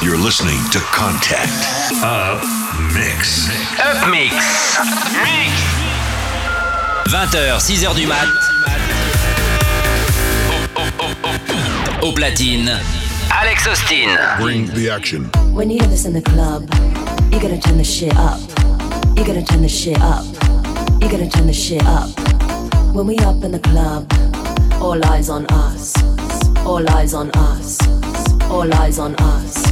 You're listening to Contact Up Mix. Up Mix. Mix. 20h, 6h du mat. Au platine, Alex Austin. Bring the action. When you hear this in the club, you gotta turn the shit up. You gotta turn the shit up. You gotta turn the shit up. When we up in the club, all eyes on us. All eyes on us. All eyes on us.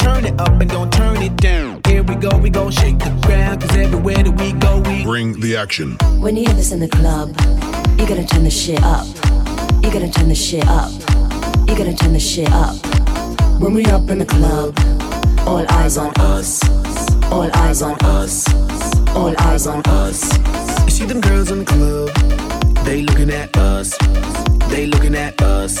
Hey, yo. Turn it up and don't turn it down. Here we go, we gon' shake the ground. Cause everywhere that we go, we Bring the action. When you hear this in the club, you gotta turn the shit up. You gotta turn the shit up. You gotta turn the shit up. When we up in the club, all eyes on us. All eyes on us. All eyes on us. You see them girls in the club, they looking at us. They looking at us.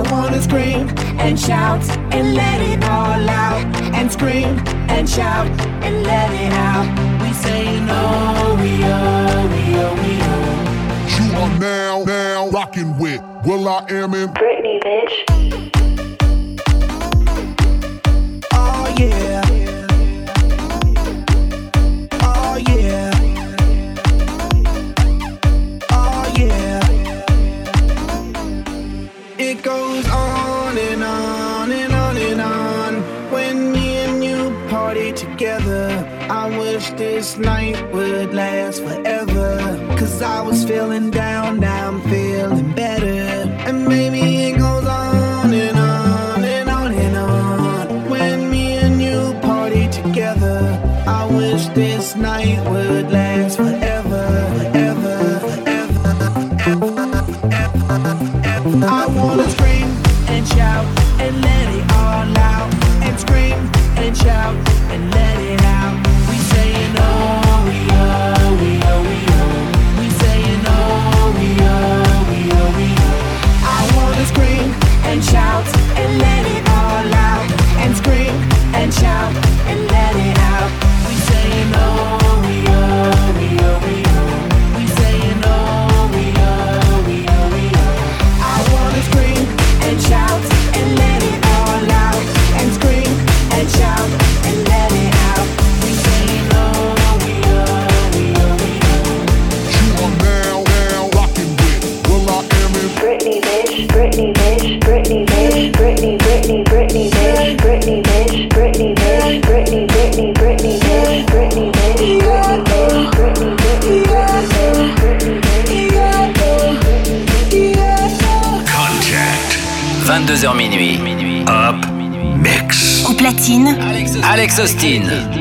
I wanna scream and shout and let it all out. And scream and shout and let it out. We saying oh, we oh, we oh, we oh. You are now, now rocking with will.i.am in Britney, bitch. Oh yeah. Together. I wish this night would last forever. Cause I was feeling down, now I'm feeling better. And maybe it goes on and on and on and on. When me and you party together, I wish this night would last forever, forever, 22h minuit. Up Mix. Au platine, Alex Austin. Today is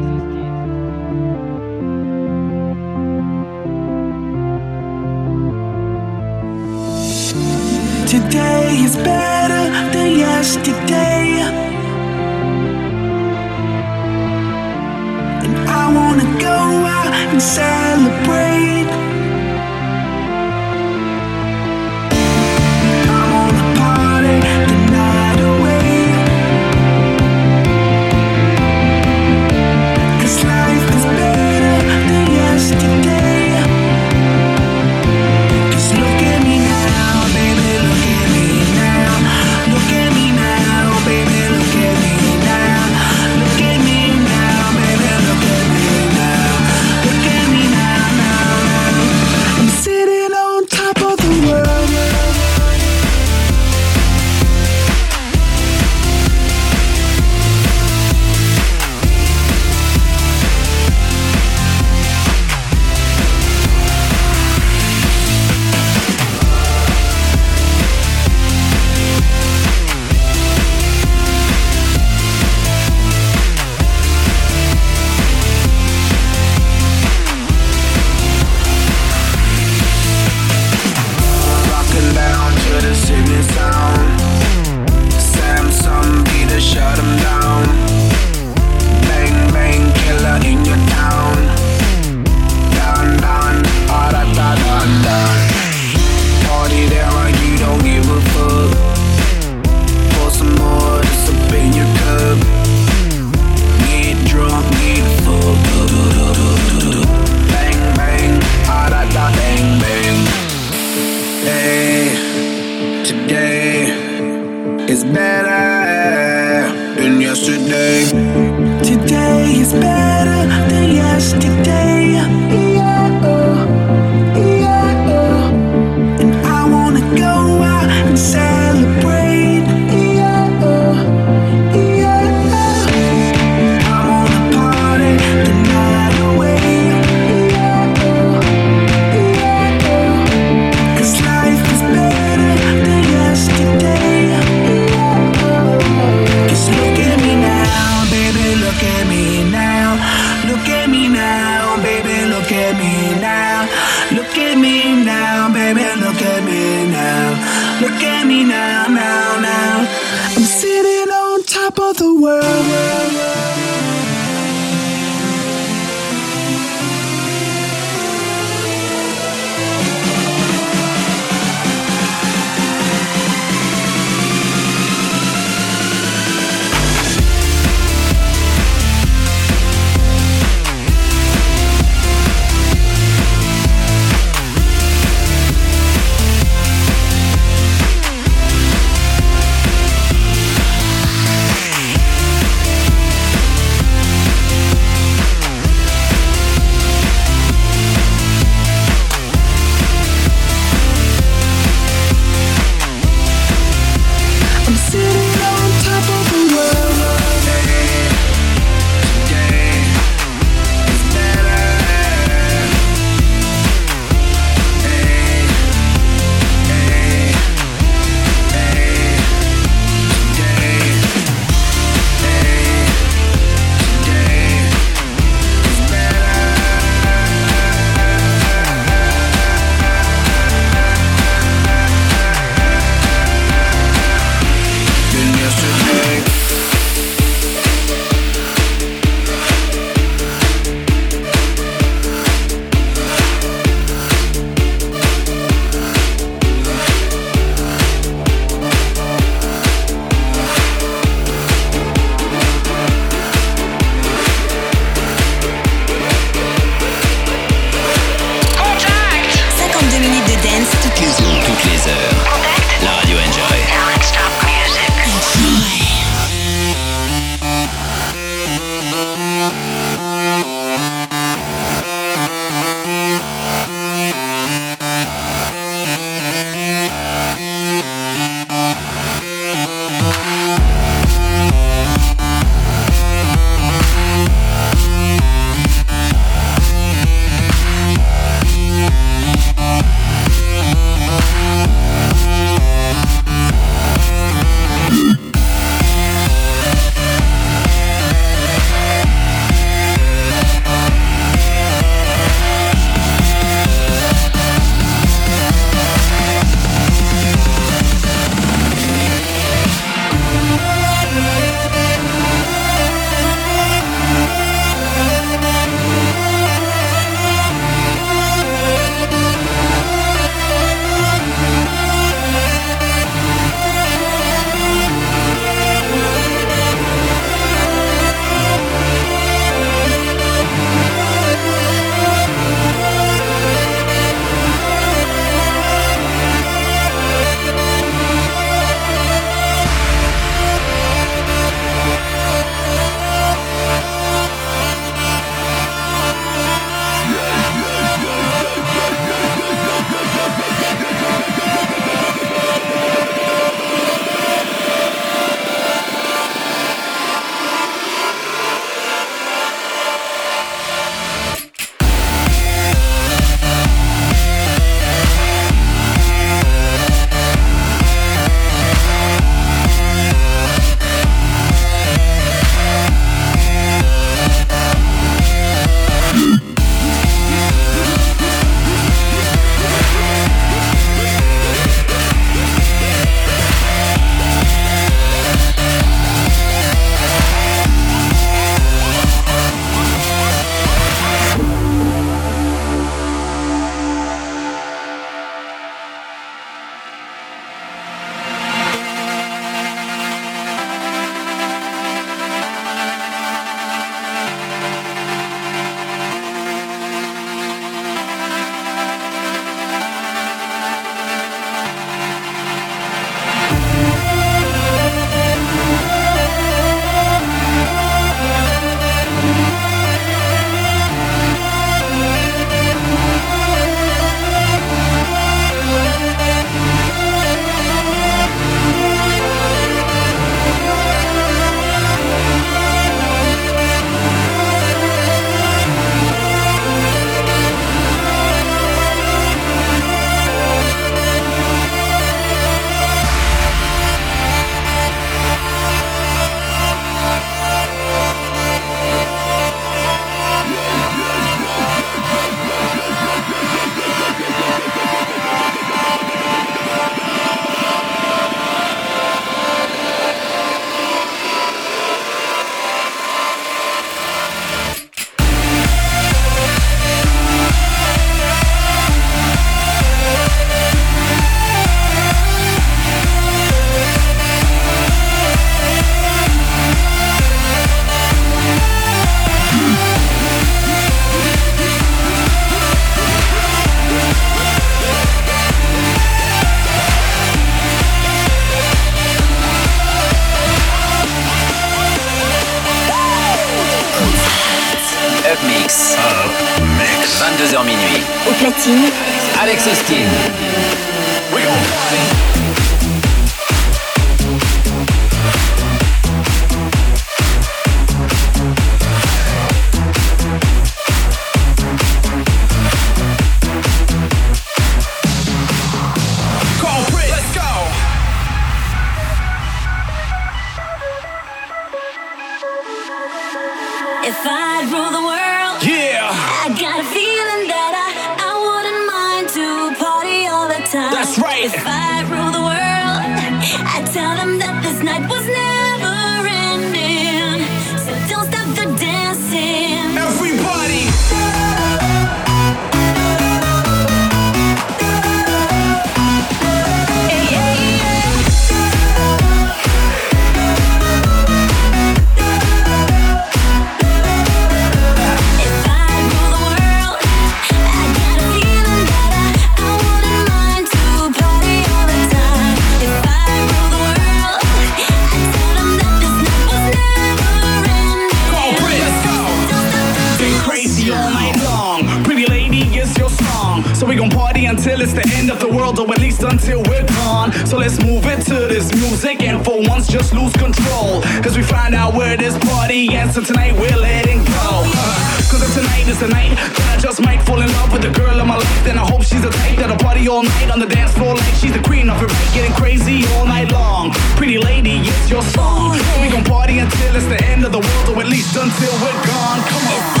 so let's move it to this music and for once just lose control. Cause we find out where this party ends and tonight we're letting go. Uh, Cause if tonight is the night, then I just might fall in love with the girl of my life. Then I hope she's the type that'll party all night on the dance floor like she's the queen of right, getting crazy all night long. Pretty lady, it's your song. We gon' party until it's the end of the world, or at least until we're gone. Come on.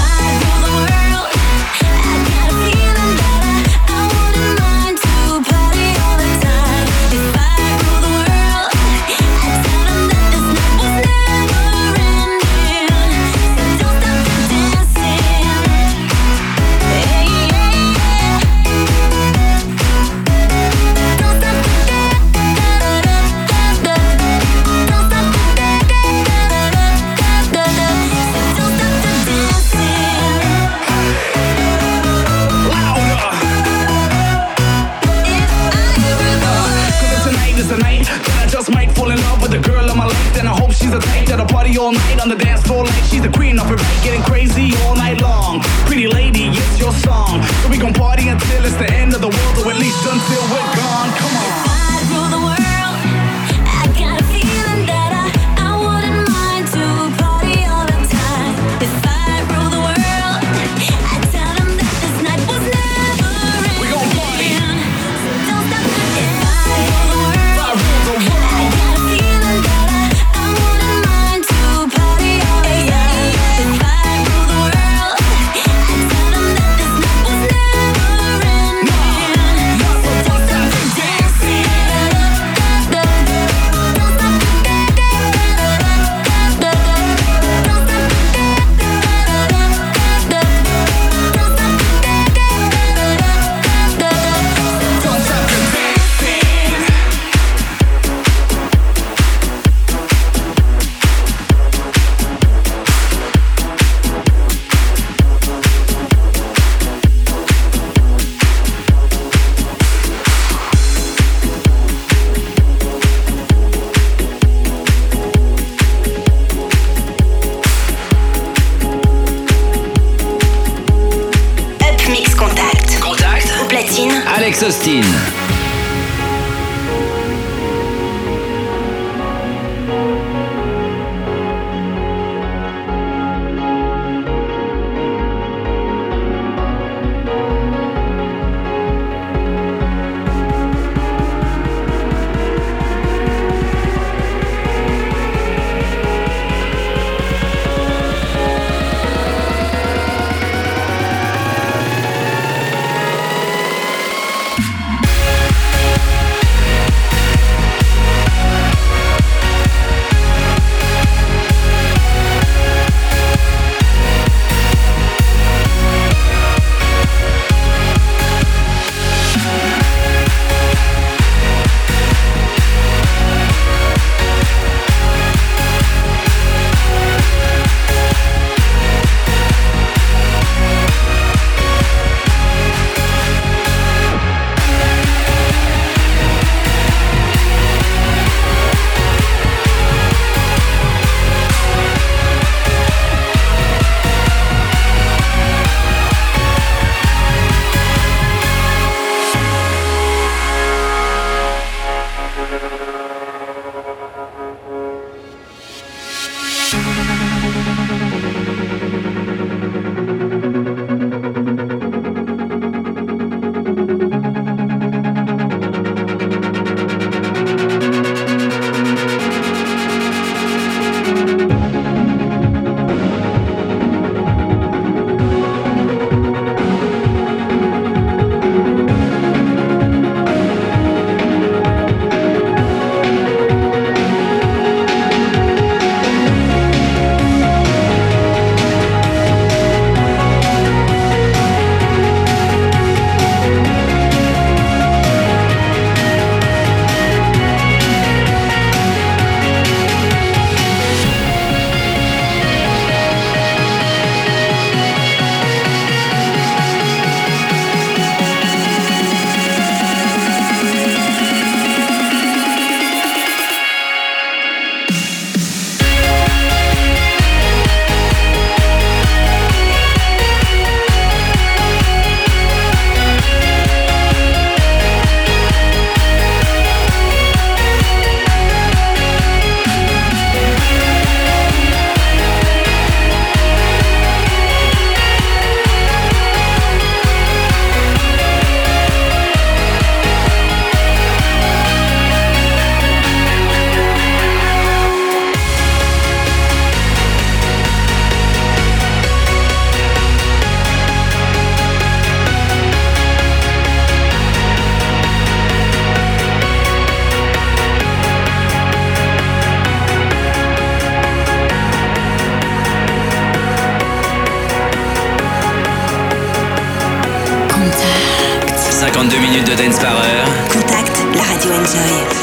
On the dance floor Austin. 22 minutes de dance par heure. Contact la radio Enjoy.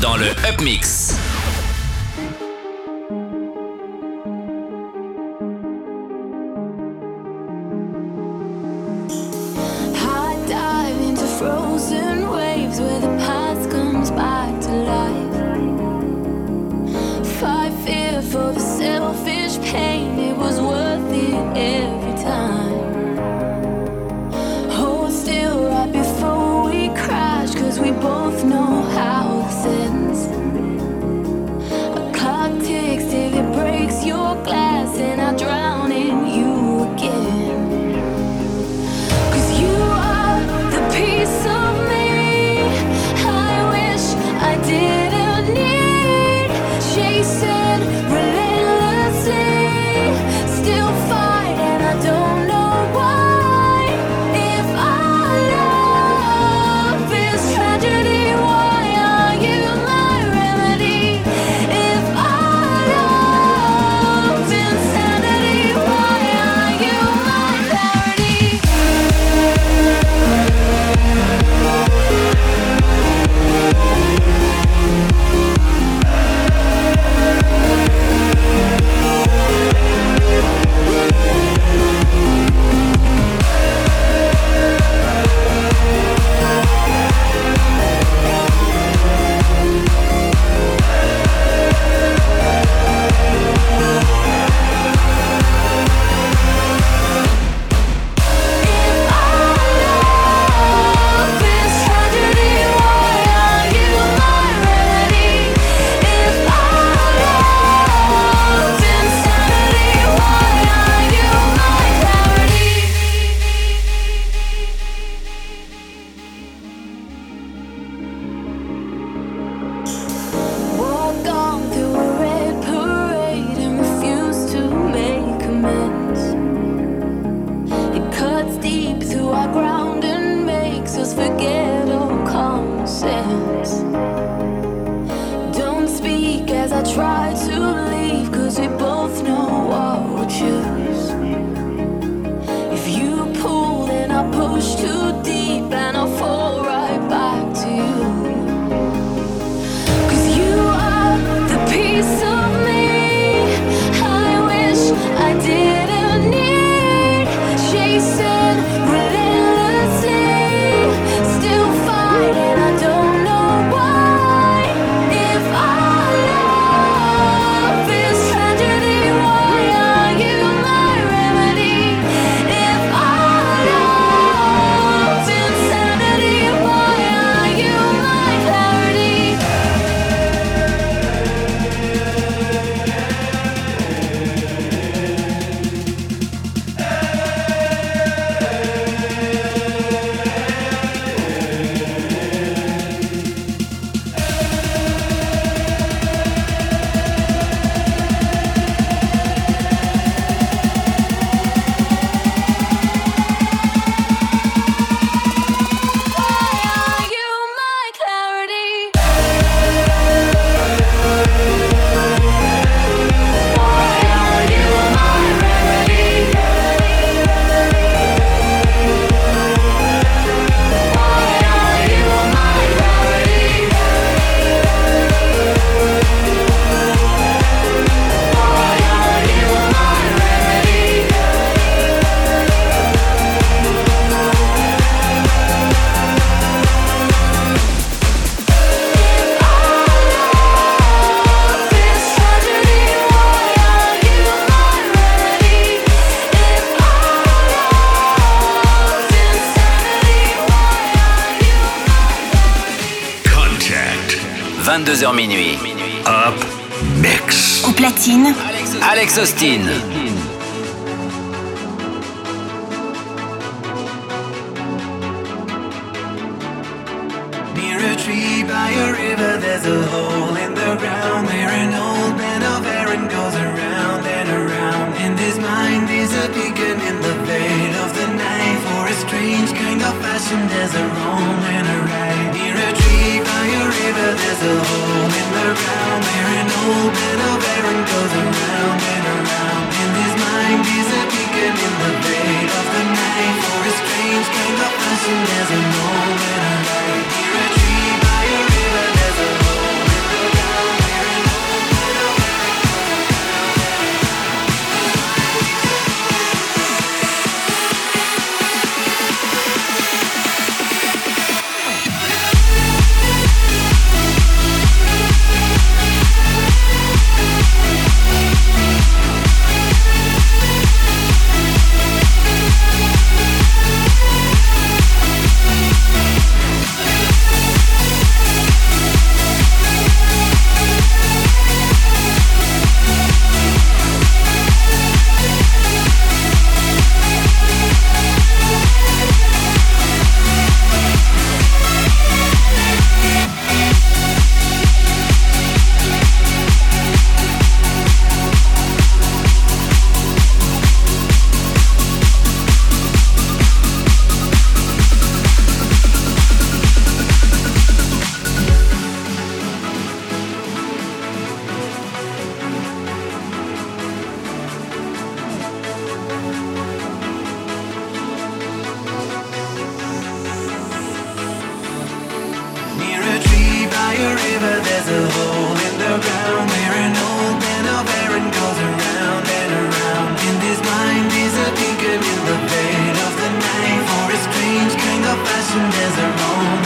Dans le Up Mix. Fashion. There's a wrong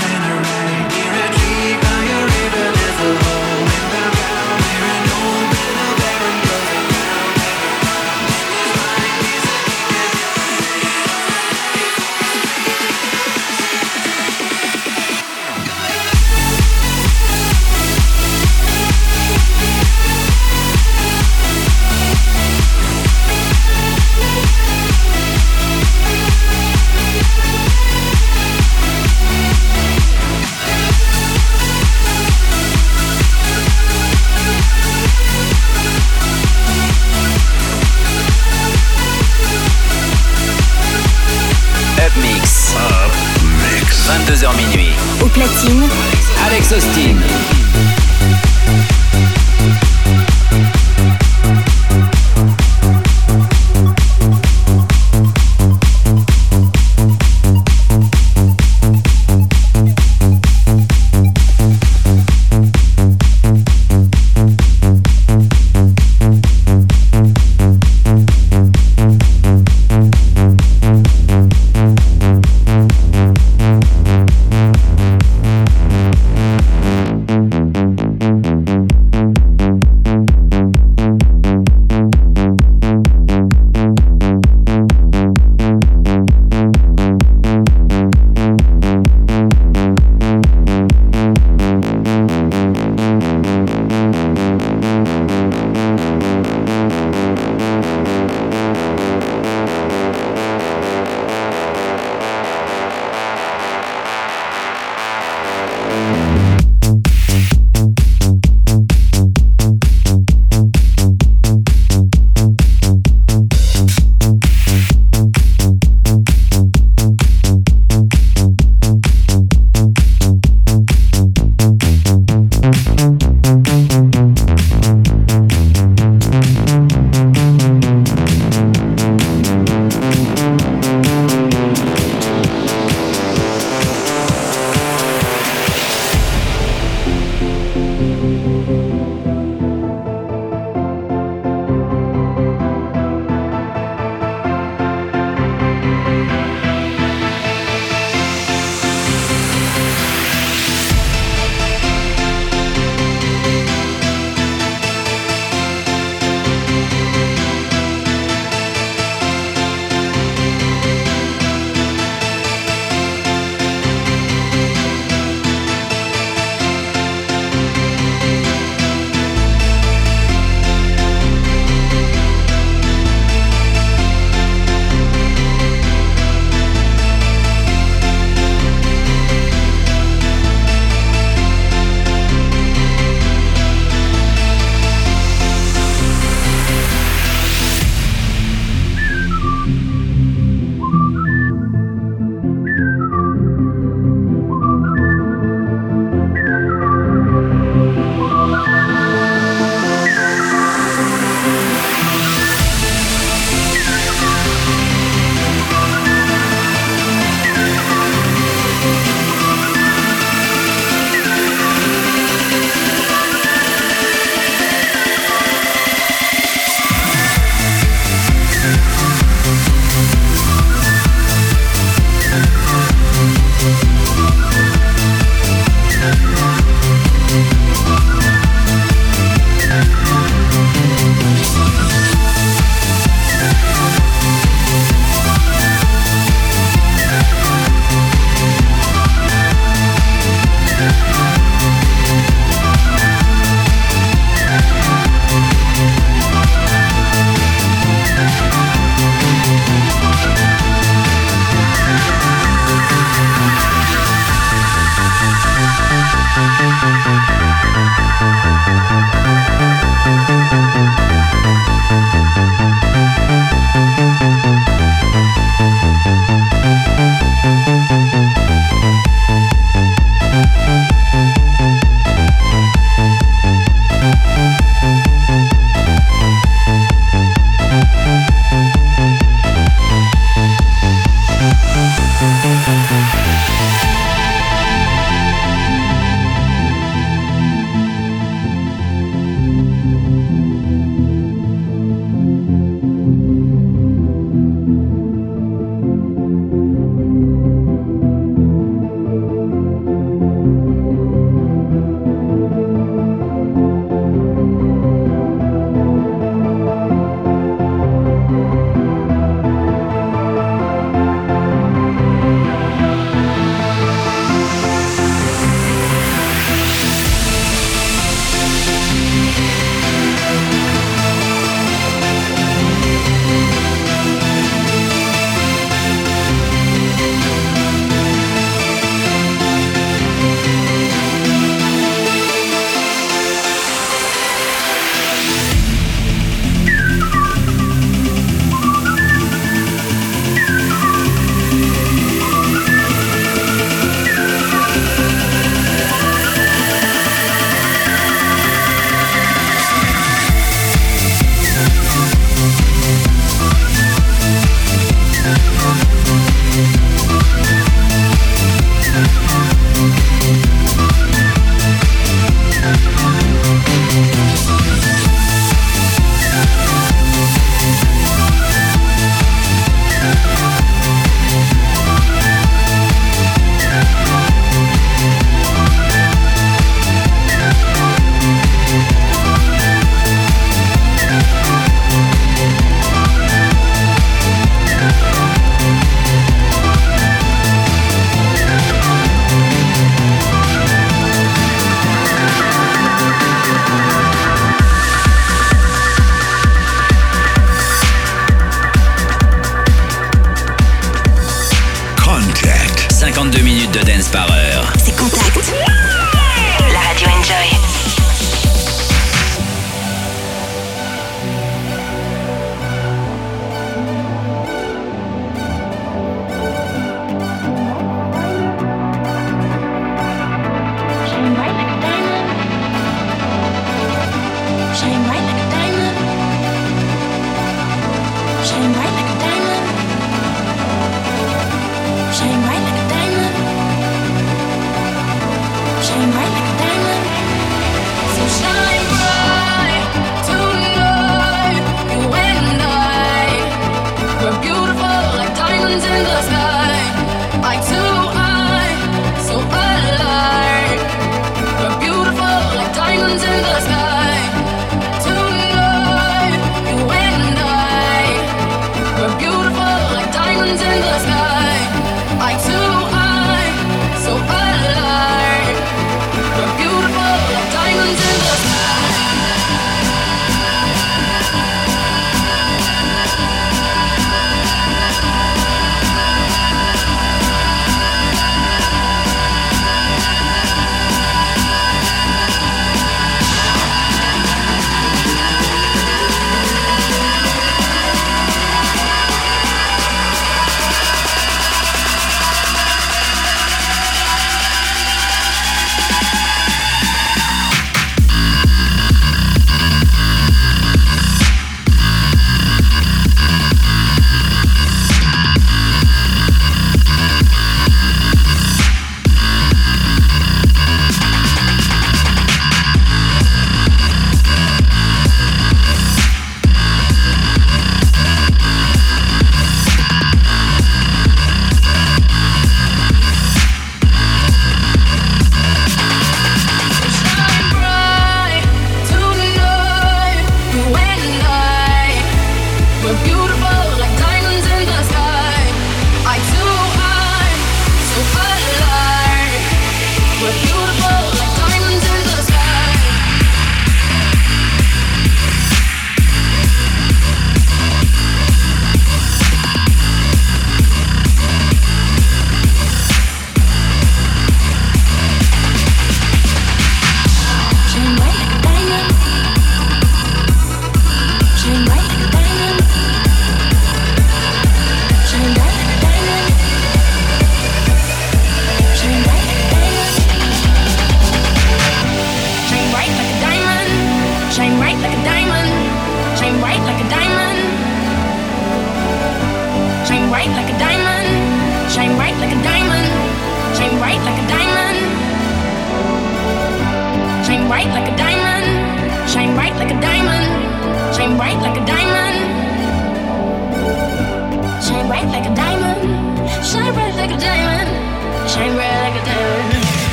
C'est Contact.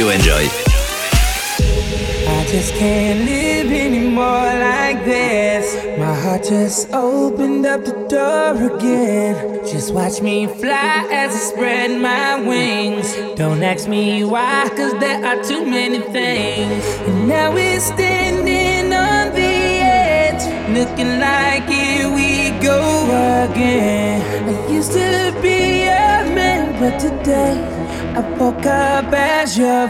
you enjoy. treasure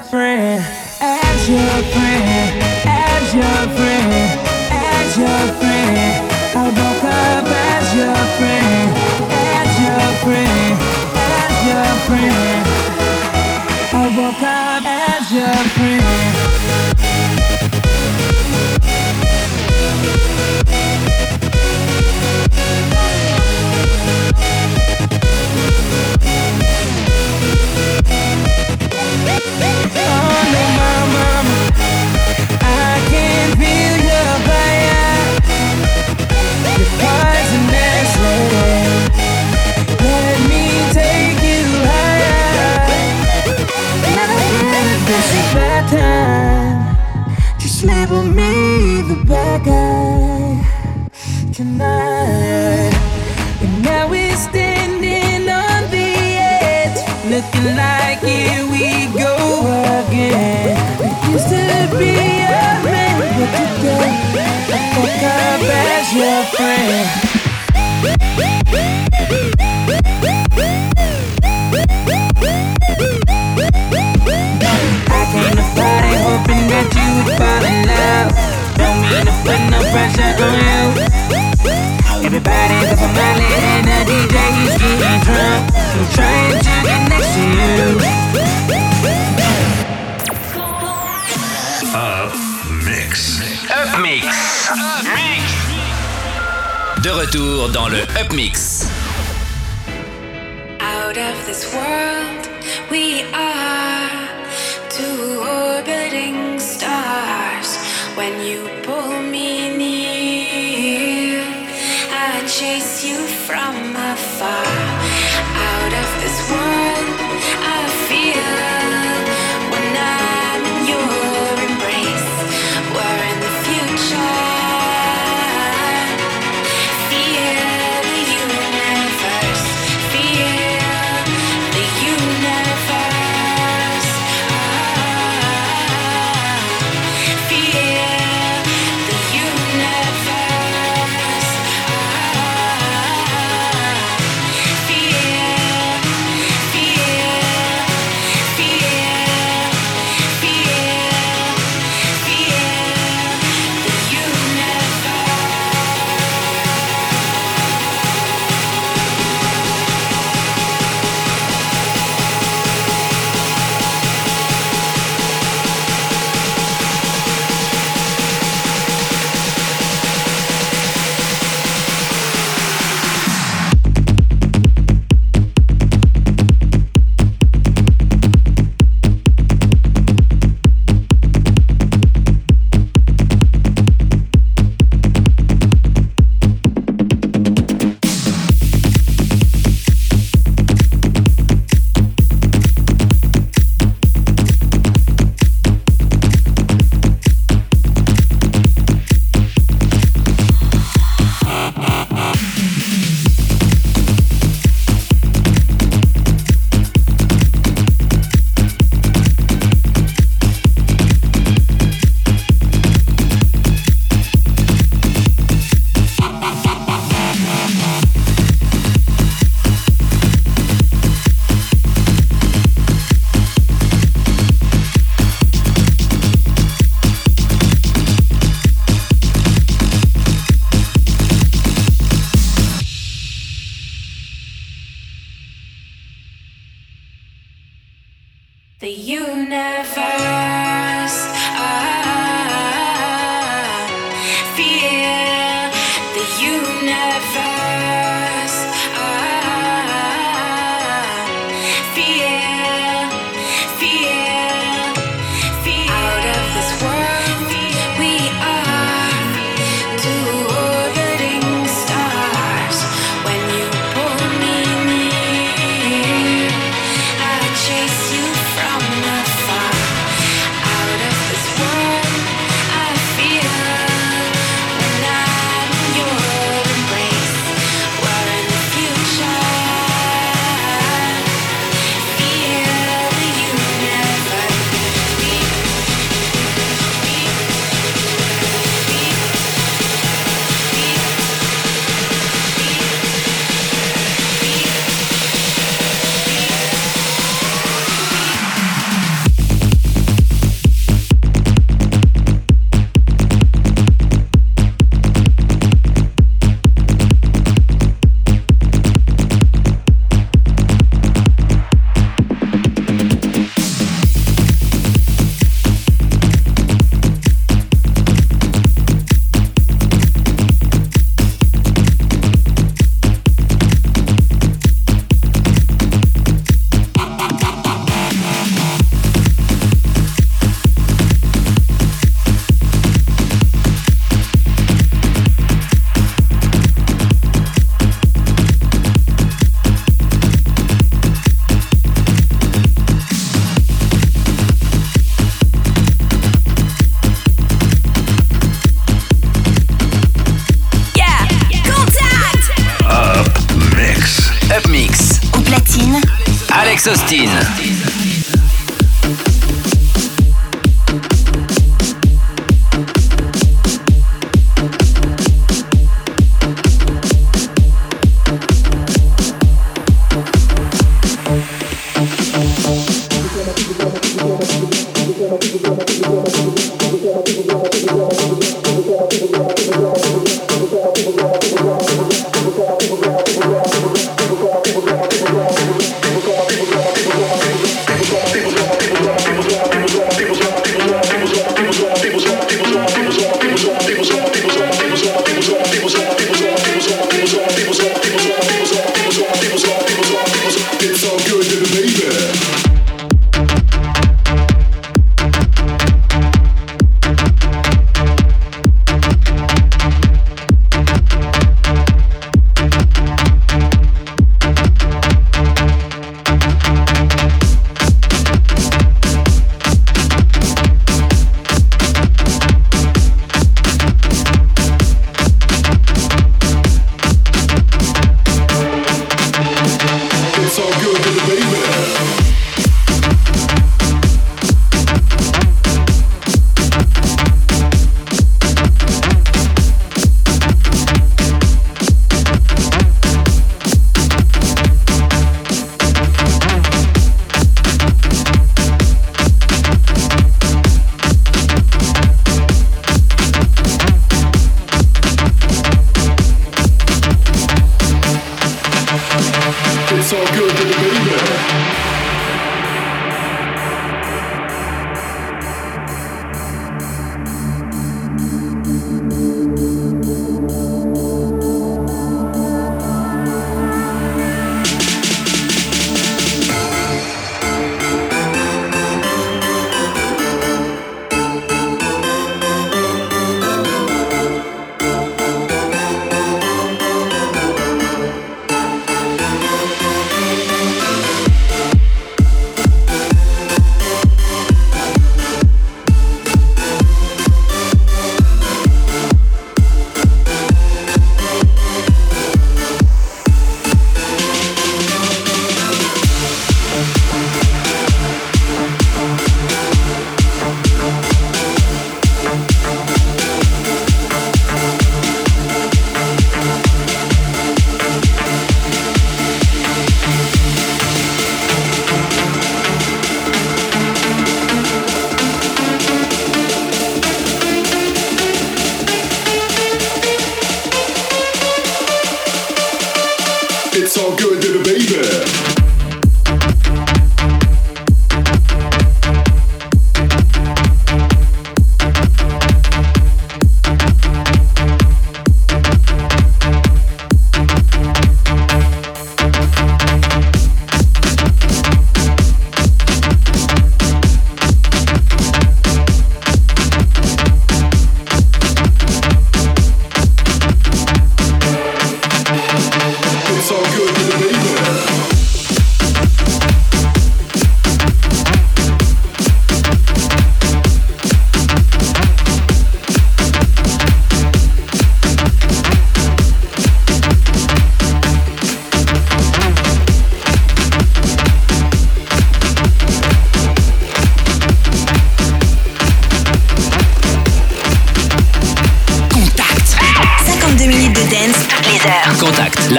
De retour dans le Upmix. Out of this world, we are two orbiting stars. When you pull me near, I chase you from afar.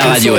Radio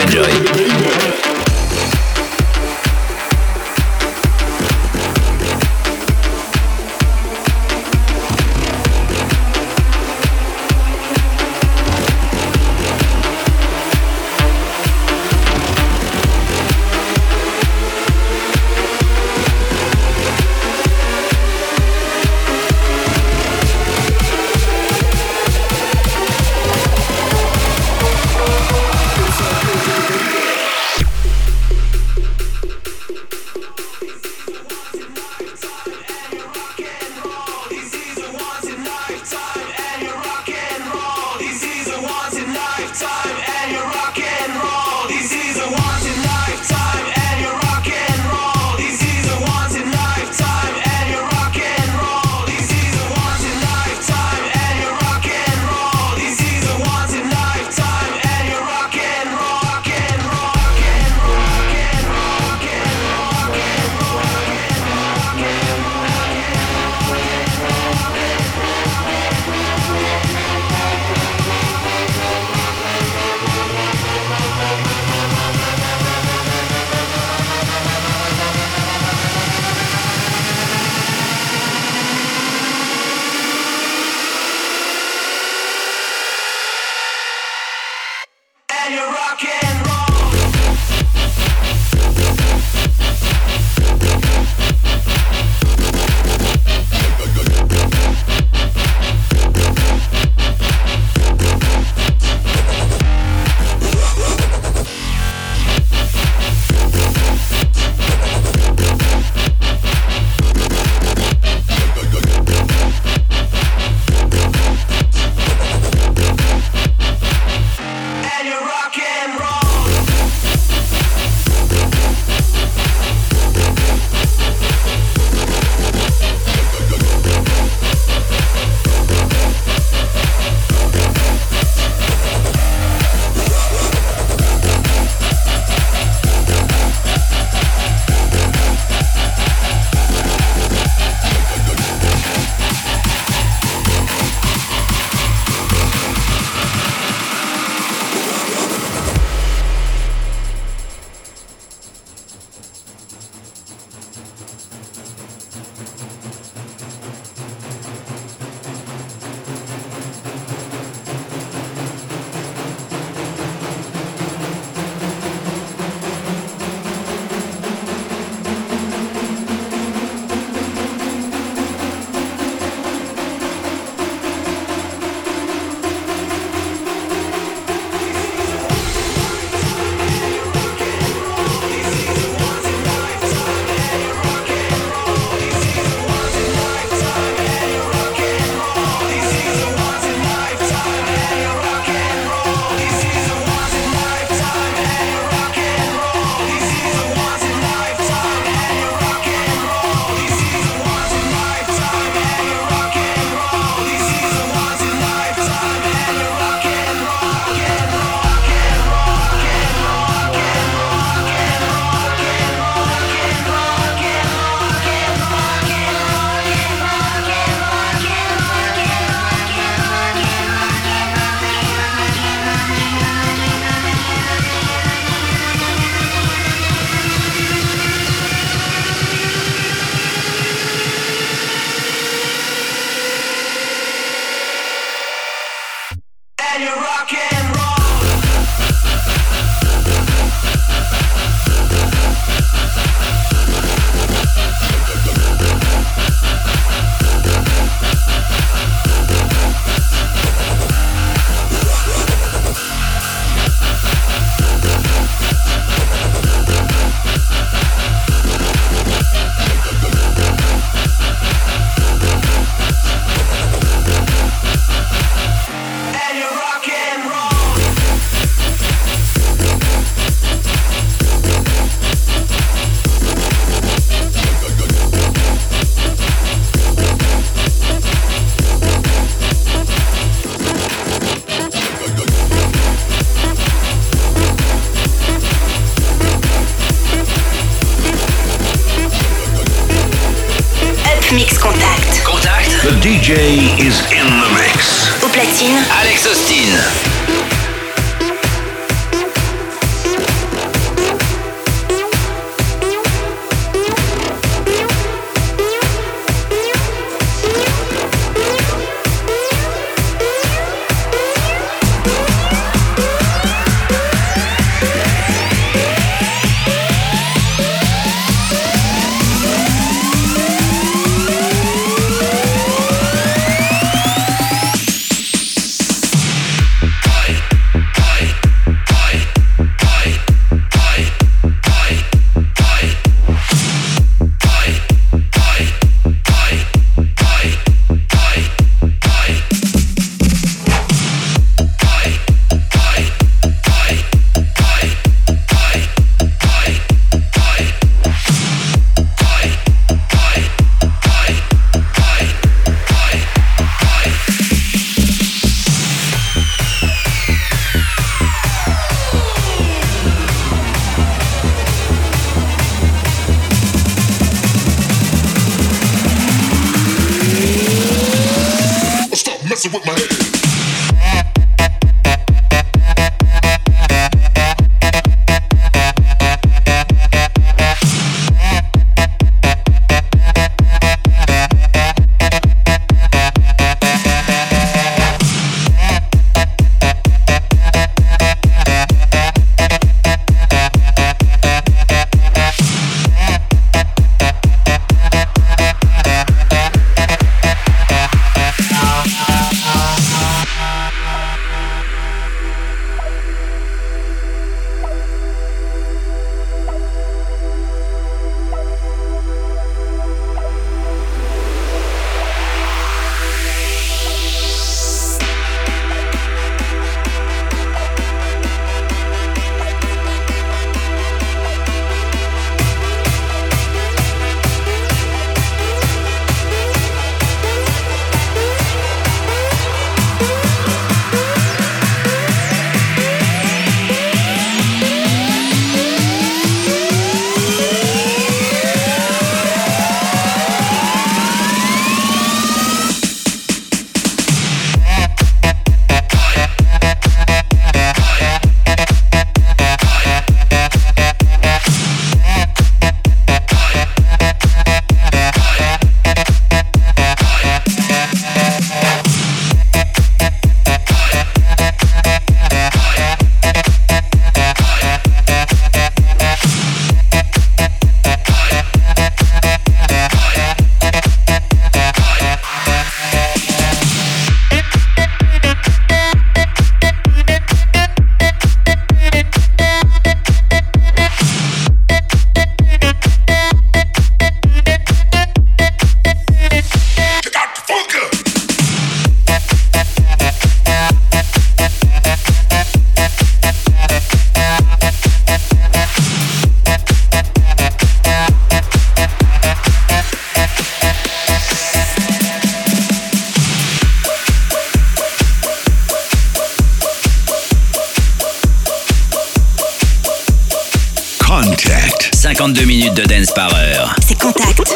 52 minutes de dance par heure. C'est Contact.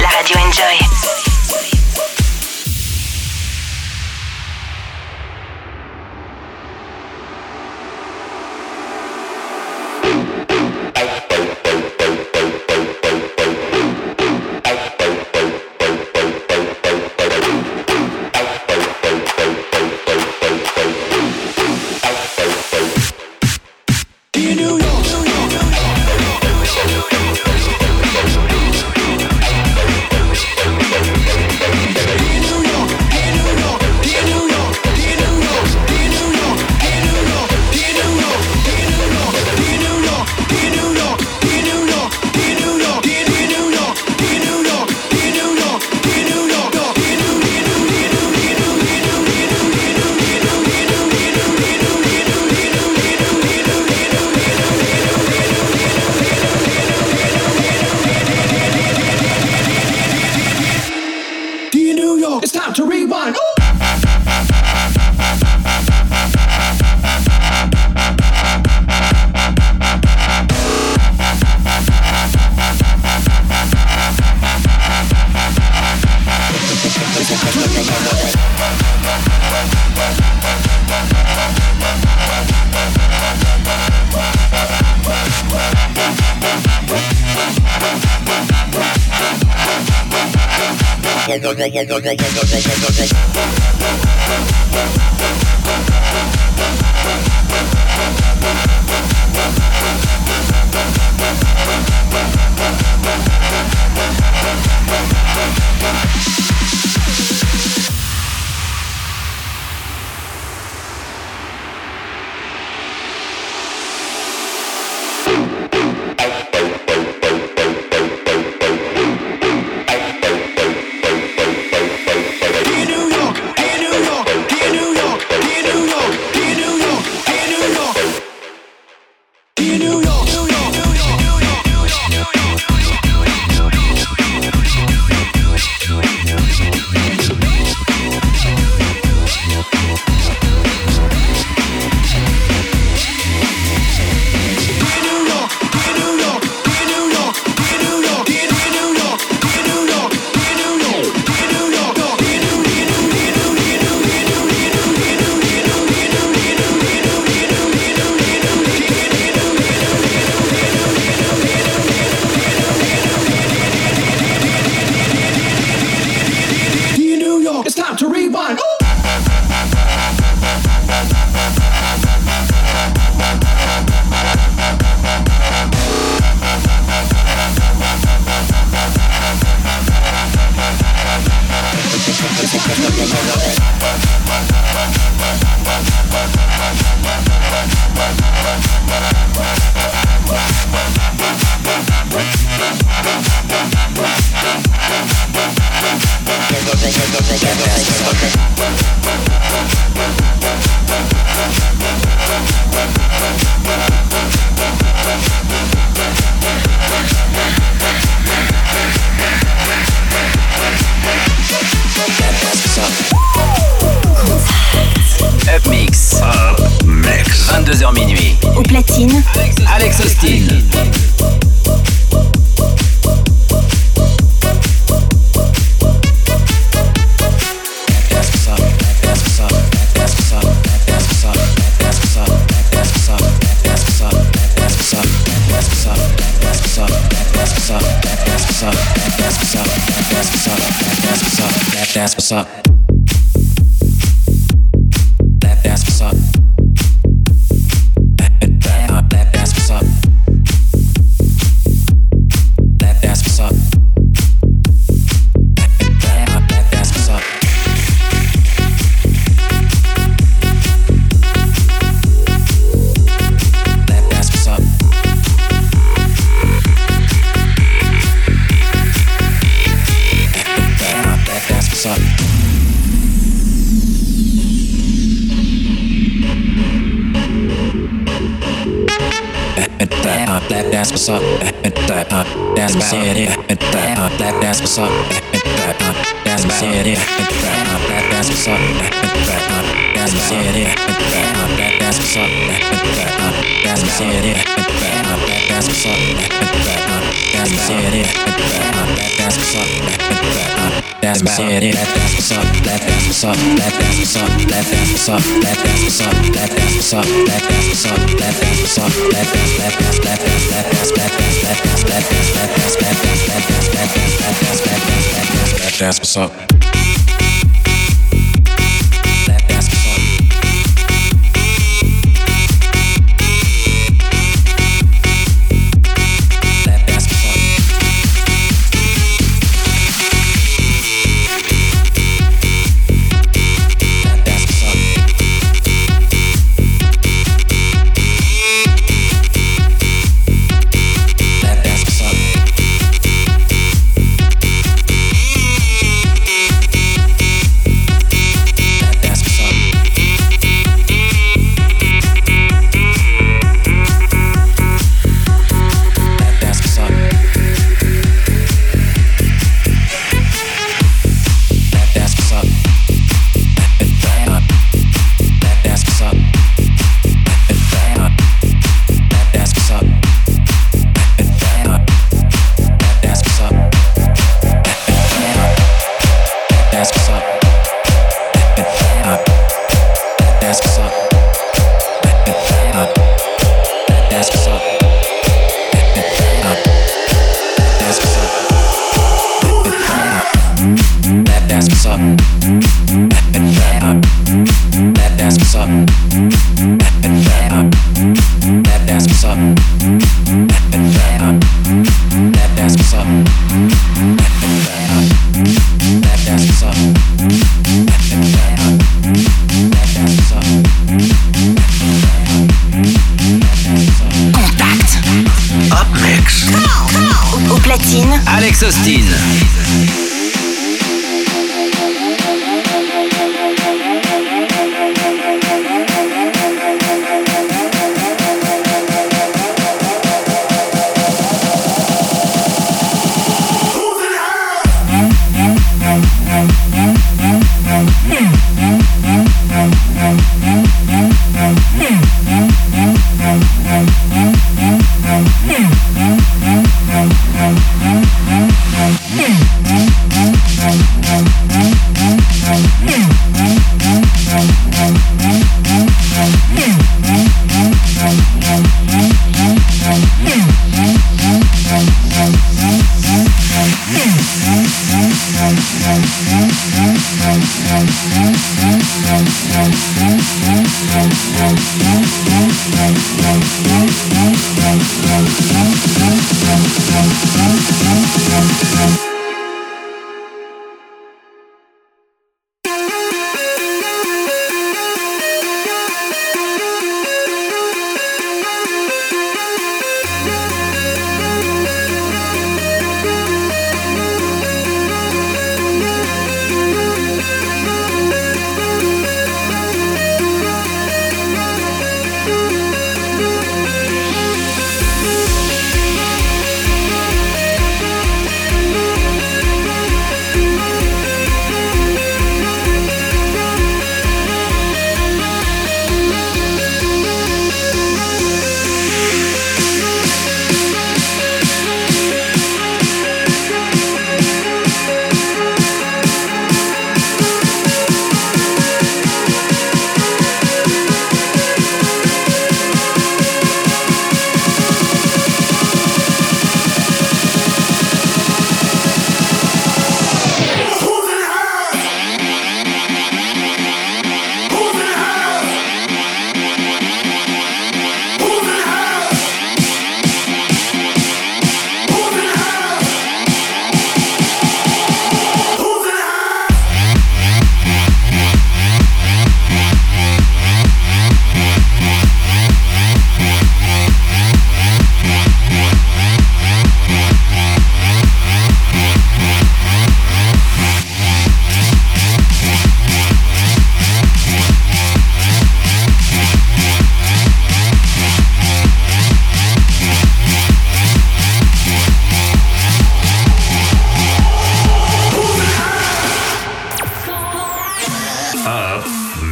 La radio Enjoy.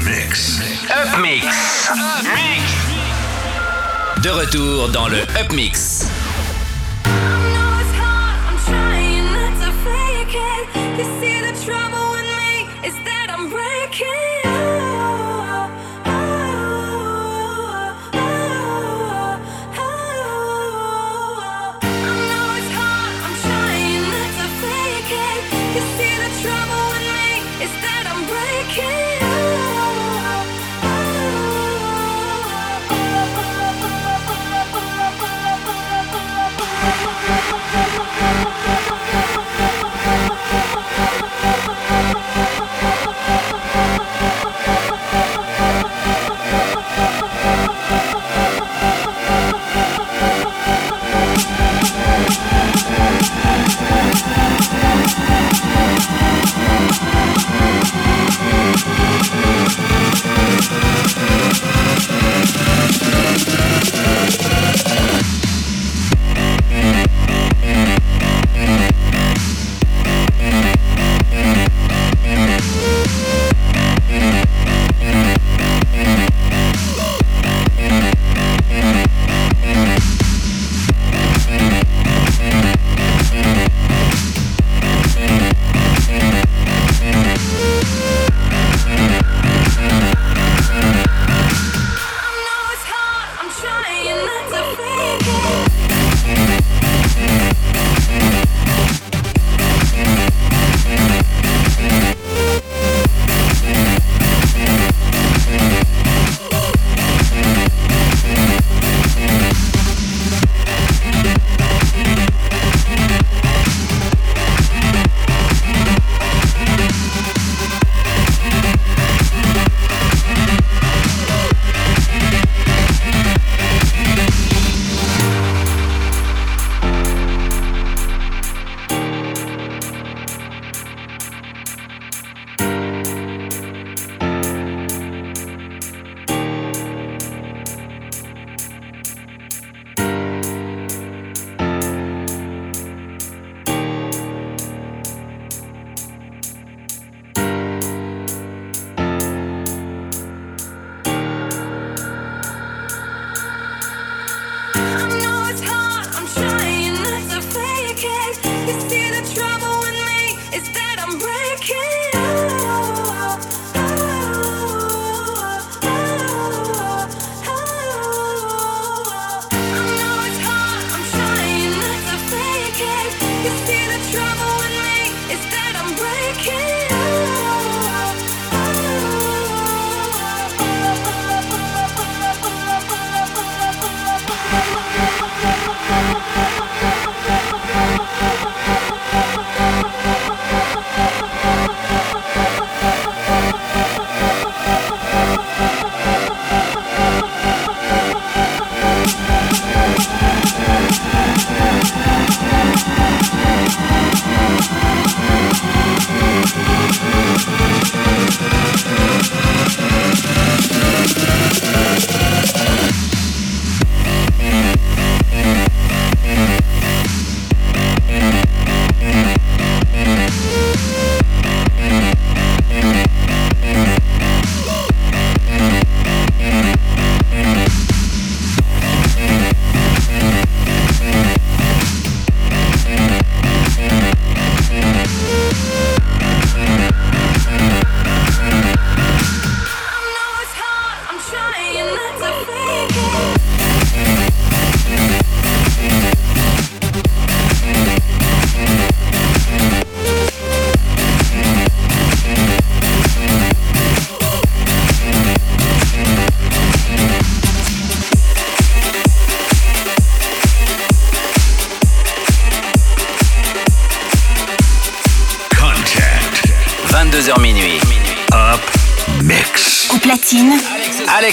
Mix. Up Mix. Up Mix. De retour dans le Up Mix. Thank you.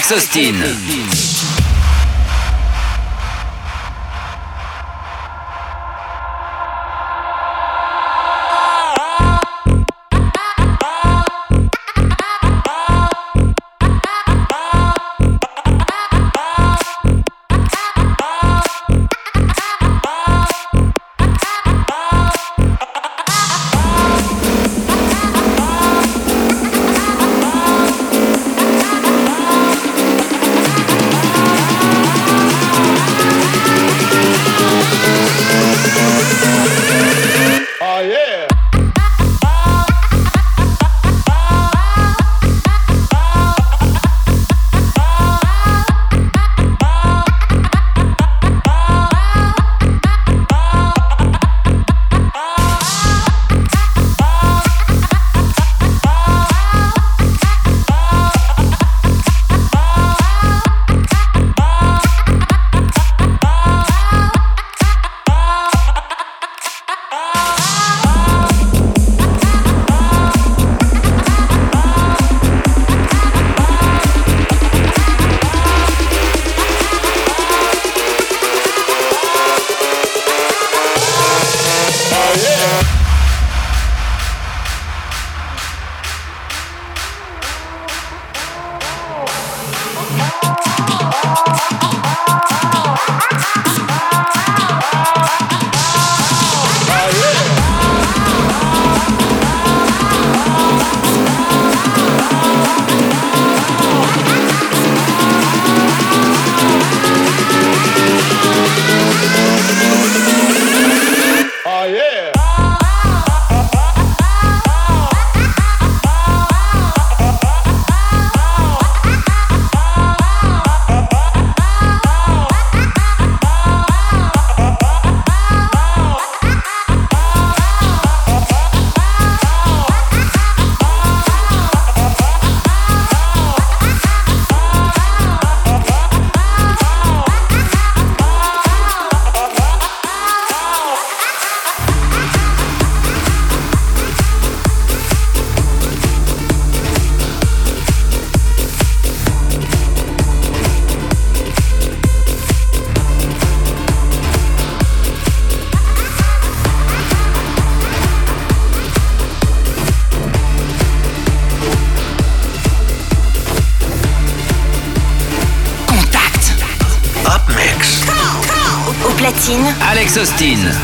Alex Austin. Austin.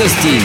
Alex Austin.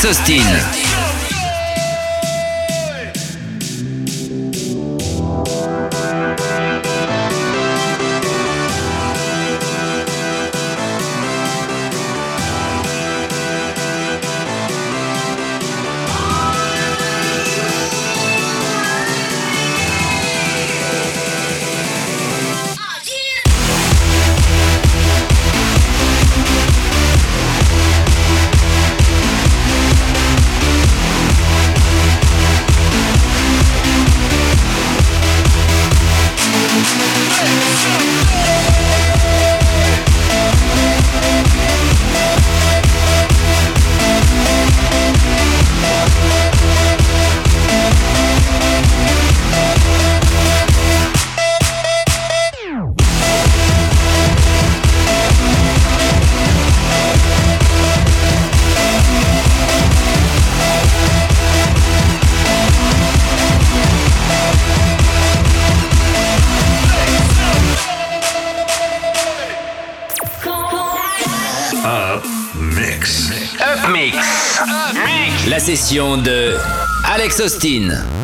Platine. Alex Austin. La session de Alex Austin se termine.